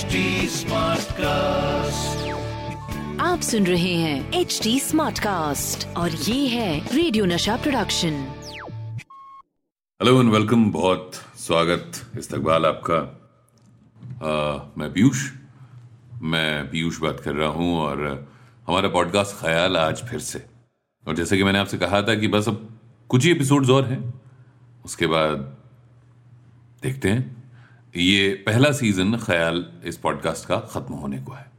Smartcast आप सुन रहे हैं एच डी स्मार्ट कास्ट और ये है radio Nasha production hello and welcome बहुत स्वागत. इस्तकबाल आपका. आ, मैं पीयूष. मैं पीयूष बात कर रहा हूँ और हमारा पॉडकास्ट ख्याल आज फिर से. और जैसे कि मैंने आपसे कहा था कि बस अब कुछ ही एपिसोड्स और हैं. उसके बाद देखते हैं. ये पहला सीज़न ख्याल इस पॉडकास्ट का खत्म होने को है।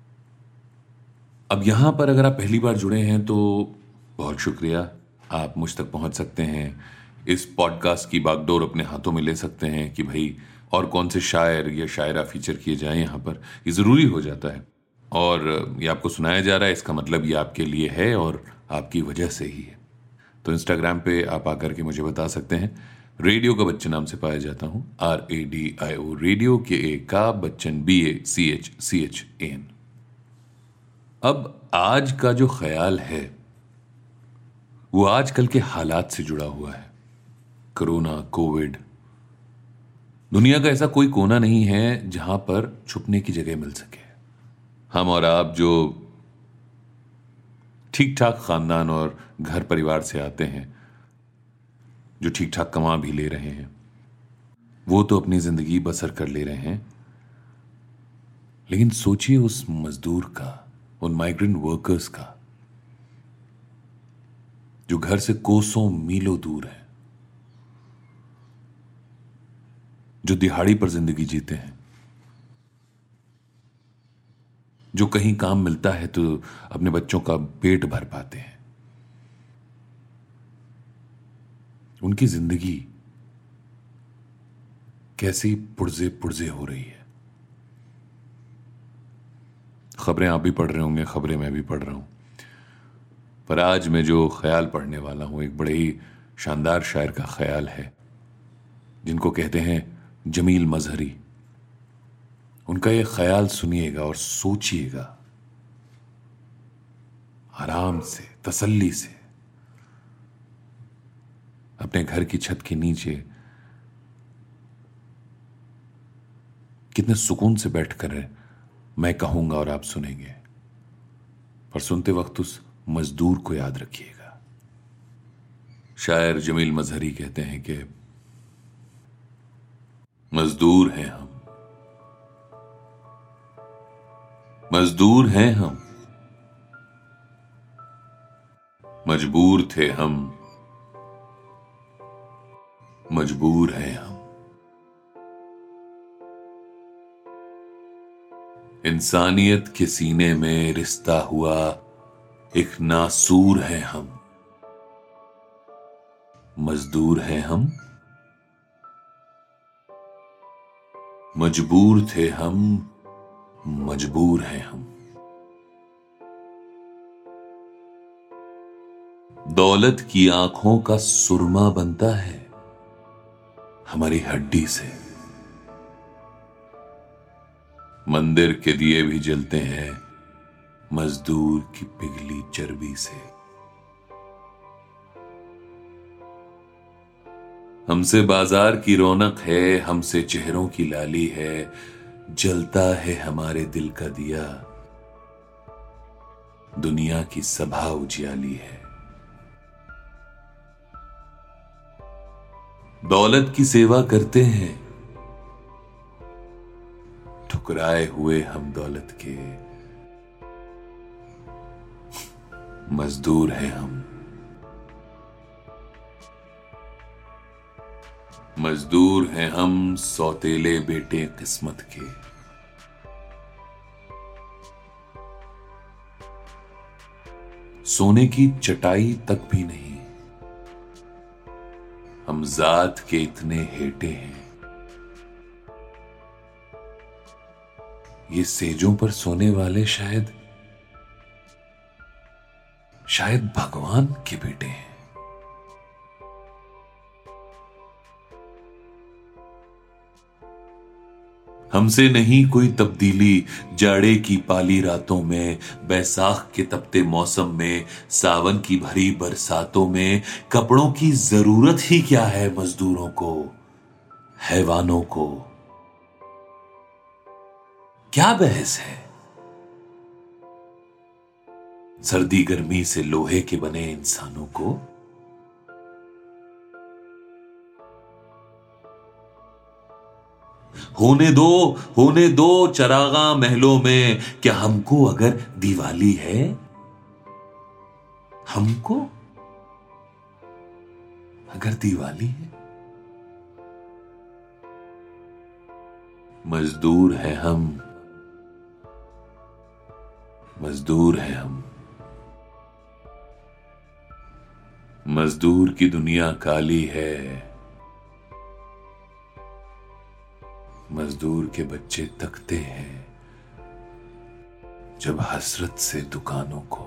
अब यहाँ पर अगर आप पहली बार जुड़े हैं तो बहुत शुक्रिया। आप मुझ तक पहुँच सकते हैं। इस पॉडकास्ट की बागडोर अपने हाथों में ले सकते हैं कि भाई, और कौन से शायर या शायरा फीचर किए जाए यहाँ पर। ये ज़रूरी हो जाता है। और ये आपको सुनाया जा रहा है, इसका मतलब ये आपके लिए है और आपकी वजह से ही है। तो इंस्टाग्राम पे आप आकर के मुझे बता सकते हैं। रेडियो का बच्चन नाम से पाया जाता हूँ। R A D I O radio के ए का Bachchan B A C H C H A N अब आज का जो ख्याल है, वो आजकल के हालात से जुड़ा हुआ है। Corona, covid. दुनिया का ऐसा कोई कोना नहीं है जहाँ पर छुपने की जगह मिल सके। हम और आप जो ठीक ठाक खानदान और घर परिवार से आते हैं जो ठीक ठाक कमा भी ले रहे हैं। वो तो अपनी ज़िंदगी बसर कर ले रहे हैं। लेकिन सोचिए उस मजदूर का, उन माइग्रेंट वर्कर्स का, जो घर से कोसों मीलों दूर है, जो दिहाड़ी पर ज़िंदगी जीते हैं, जो कहीं काम मिलता है तो अपने बच्चों का पेट भर पाते हैं। उनकी ज़िंदगी कैसी पुर्जे पुर्जे हो रही है। खबरें आप भी पढ़ रहे होंगे, खबरें मैं भी पढ़ रहा हूँ। पर आज मैं जो ख्याल पढ़ने वाला हूँ, एक बड़े ही शानदार शायर का ख्याल है, जिनको कहते हैं जमील मजहरी। उनका यह ख्याल सुनिएगा और सोचिएगा। आराम से, तसल्ली से अपने घर की छत के नीचे कितने सुकून से बैठ बैठकर मैं कहूँगा और आप सुनेंगे। पर सुनते वक्त उस मजदूर को याद रखिएगा। शायर जमील मजहरी कहते हैं कि, मजदूर हैं हम। मजदूर हैं हम। मजबूर थे हम। मजबूर हैं हम। इंसानियत के सीने में रिश्ता हुआ एक नासूर है हम। मजदूर हैं हम। मजबूर थे हम, मजबूर हैं हम। दौलत की आँखों का सुरमा बनता है। हमारी हड्डी से। मंदिर के दिए भी जलते हैं, मजदूर की पिघली चर्बी से। हमसे बाज़ार की रौनक है, हमसे चेहरों की लाली है, जलता है हमारे दिल का दिया। दुनिया की सभा उजियाली है। दौलत की सेवा करते हैं। ठुकराए हुए हम दौलत के। मजदूर हैं हम। मजदूर हैं हम सौतेले बेटे किस्मत के। सोने की चटाई तक भी नहीं। जात के इतने हेटे हैं। ये सेजों पर सोने वाले शायद शायद भगवान के बेटे हैं। हमसे नहीं कोई तब्दीली। जाड़े की पाली रातों में, बैसाख के तपते मौसम में, सावन की भरी बरसातों में, कपड़ों की ज़रूरत ही क्या है मजदूरों को, हैवानों को? क्या बहस है? सर्दी गर्मी से लोहे के बने इंसानों को होने दो होने दो चरागा महलों में, क्या हमको अगर दिवाली है? हमको? अगर दिवाली है? मजदूर है हम। मजदूर है हम। मजदूर की दुनिया काली है। मजदूर के बच्चे तकते हैं जब हसरत से दुकानों को।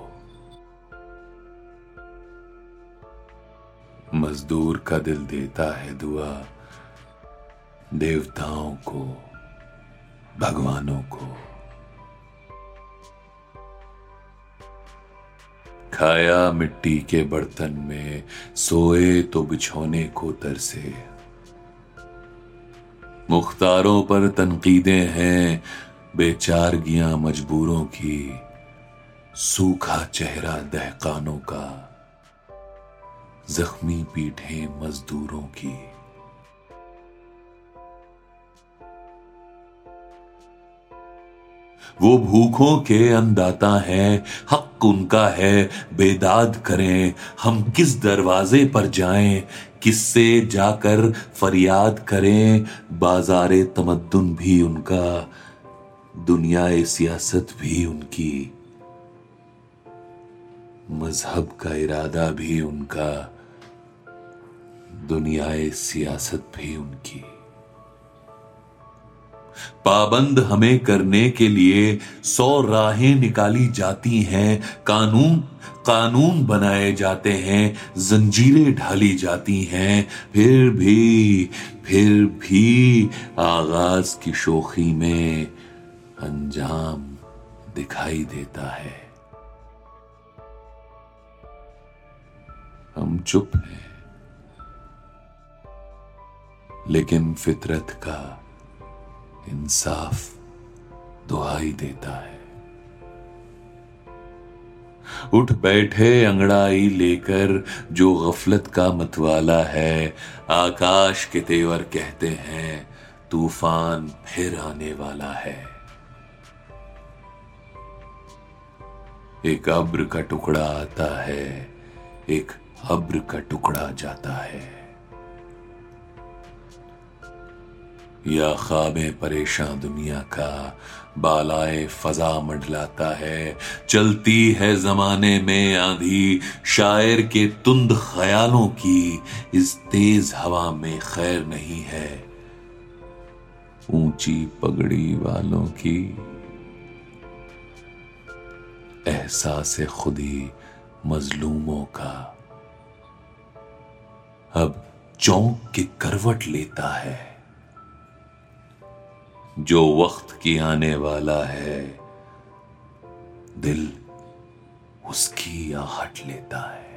मजदूर का दिल देता है दुआ, देवताओं को, भगवानों को। खाया मिट्टी के बर्तन में, सोए तो बिछोने को तरसे। मुख्तारों पर तनकीदें हैं, बेचारगियाँ मजबूरों की, सूखा चेहरा दहकानों का, जख्मी पीठें मजदूरों की। वो भूखों के अनदाता हैं। हक उनका है, बेदाद करें। हम किस दरवाजे पर जाएँ? किससे जाकर फरियाद करें? बाजारे तमद्दुन भी उनका दुनिया सियासत भी उनकी। मज़हब का इरादा भी उनका दुनिया सियासत भी उनकी। पाबंद हमें करने के लिए सौ राहें निकाली जाती हैं, कानून कानून बनाए जाते हैं, जंजीरें ढाली जाती हैं। फिर भी फिर भी आगाज़ की शोखी में अंजाम दिखाई देता है। हम चुप हैं। लेकिन फितरत का इंसाफ दुहाई देता है। उठ बैठे अंगड़ाई लेकर जो गफलत का मतवाला है, आकाश के तेवर कहते हैं, तूफ़ान फिर आने वाला है। एक अब्र का टुकड़ा आता है, एक अब्र का टुकड़ा जाता है। या ख्वाबें परेशान दुनिया का बालाए फजा मंडलाता है। चलती है जमाने में आंधी, शायर के तुंद ख्यालों की इस तेज हवा में खैर नहीं है। ऊँची पगड़ी वालों की एहसास खुदी मजलूमों का। अब चौंक के करवट लेता है। जो वक्त की आने वाला है दिल उसकी आहट लेता है।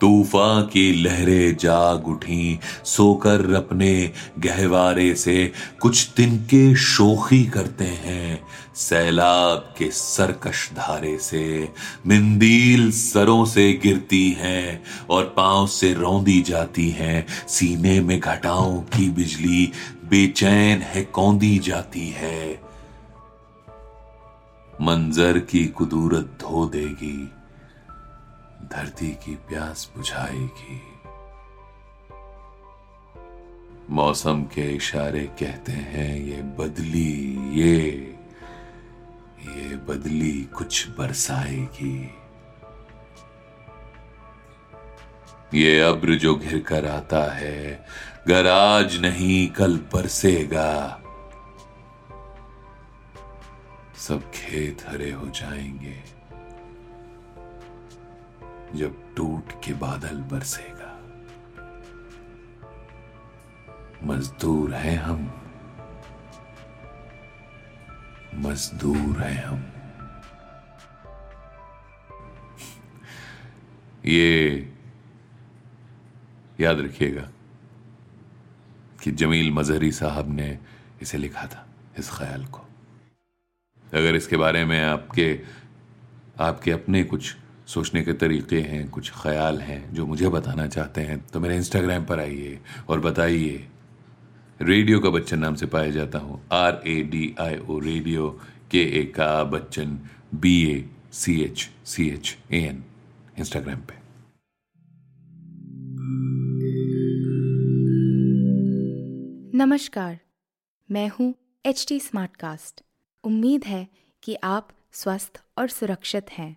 तूफ़ान की लहरें जाग उठी, सोकर अपने गहवारे से कुछ तिनके शोखी करते हैं, सैलाब के सरकश धारे से। मिंदील सरों से गिरती हैं और पाँव से रौंदी जाती हैं, सीने में घटाओं की बिजली बेचैन है, कौंदी जाती है। मंजर की कुदूरत धो देगी धरती की प्यास बुझाएगी। मौसम के इशारे कहते हैं, ये बदली, ये ये बदली कुछ बरसाएगी। ये अब्र जो घिर कर आता है गर आज नहीं, कल बरसेगा। सब खेत हरे हो जाएँगे। जब टूट के बादल बरसेगा। मजदूर हैं हम। मजदूर हैं हम। ये याद रखिएगा कि जमील मजहरी साहब ने इसे लिखा था, इस ख्याल को। अगर इसके बारे में आपके आपके अपने कुछ सोचने के तरीके हैं, कुछ ख्याल हैं, जो मुझे बताना चाहते हैं तो मेरे इंस्टाग्राम पर आइए और बताइए। रेडियो का बच्चन नाम से पाया जाता हूँ। R A D I O radio के ए का Bachchan B A C H C H A N Instagram पे। नमस्कार, मैं हूँ एच टी स्मार्टकास्ट उम्मीद है कि आप स्वस्थ और सुरक्षित हैं।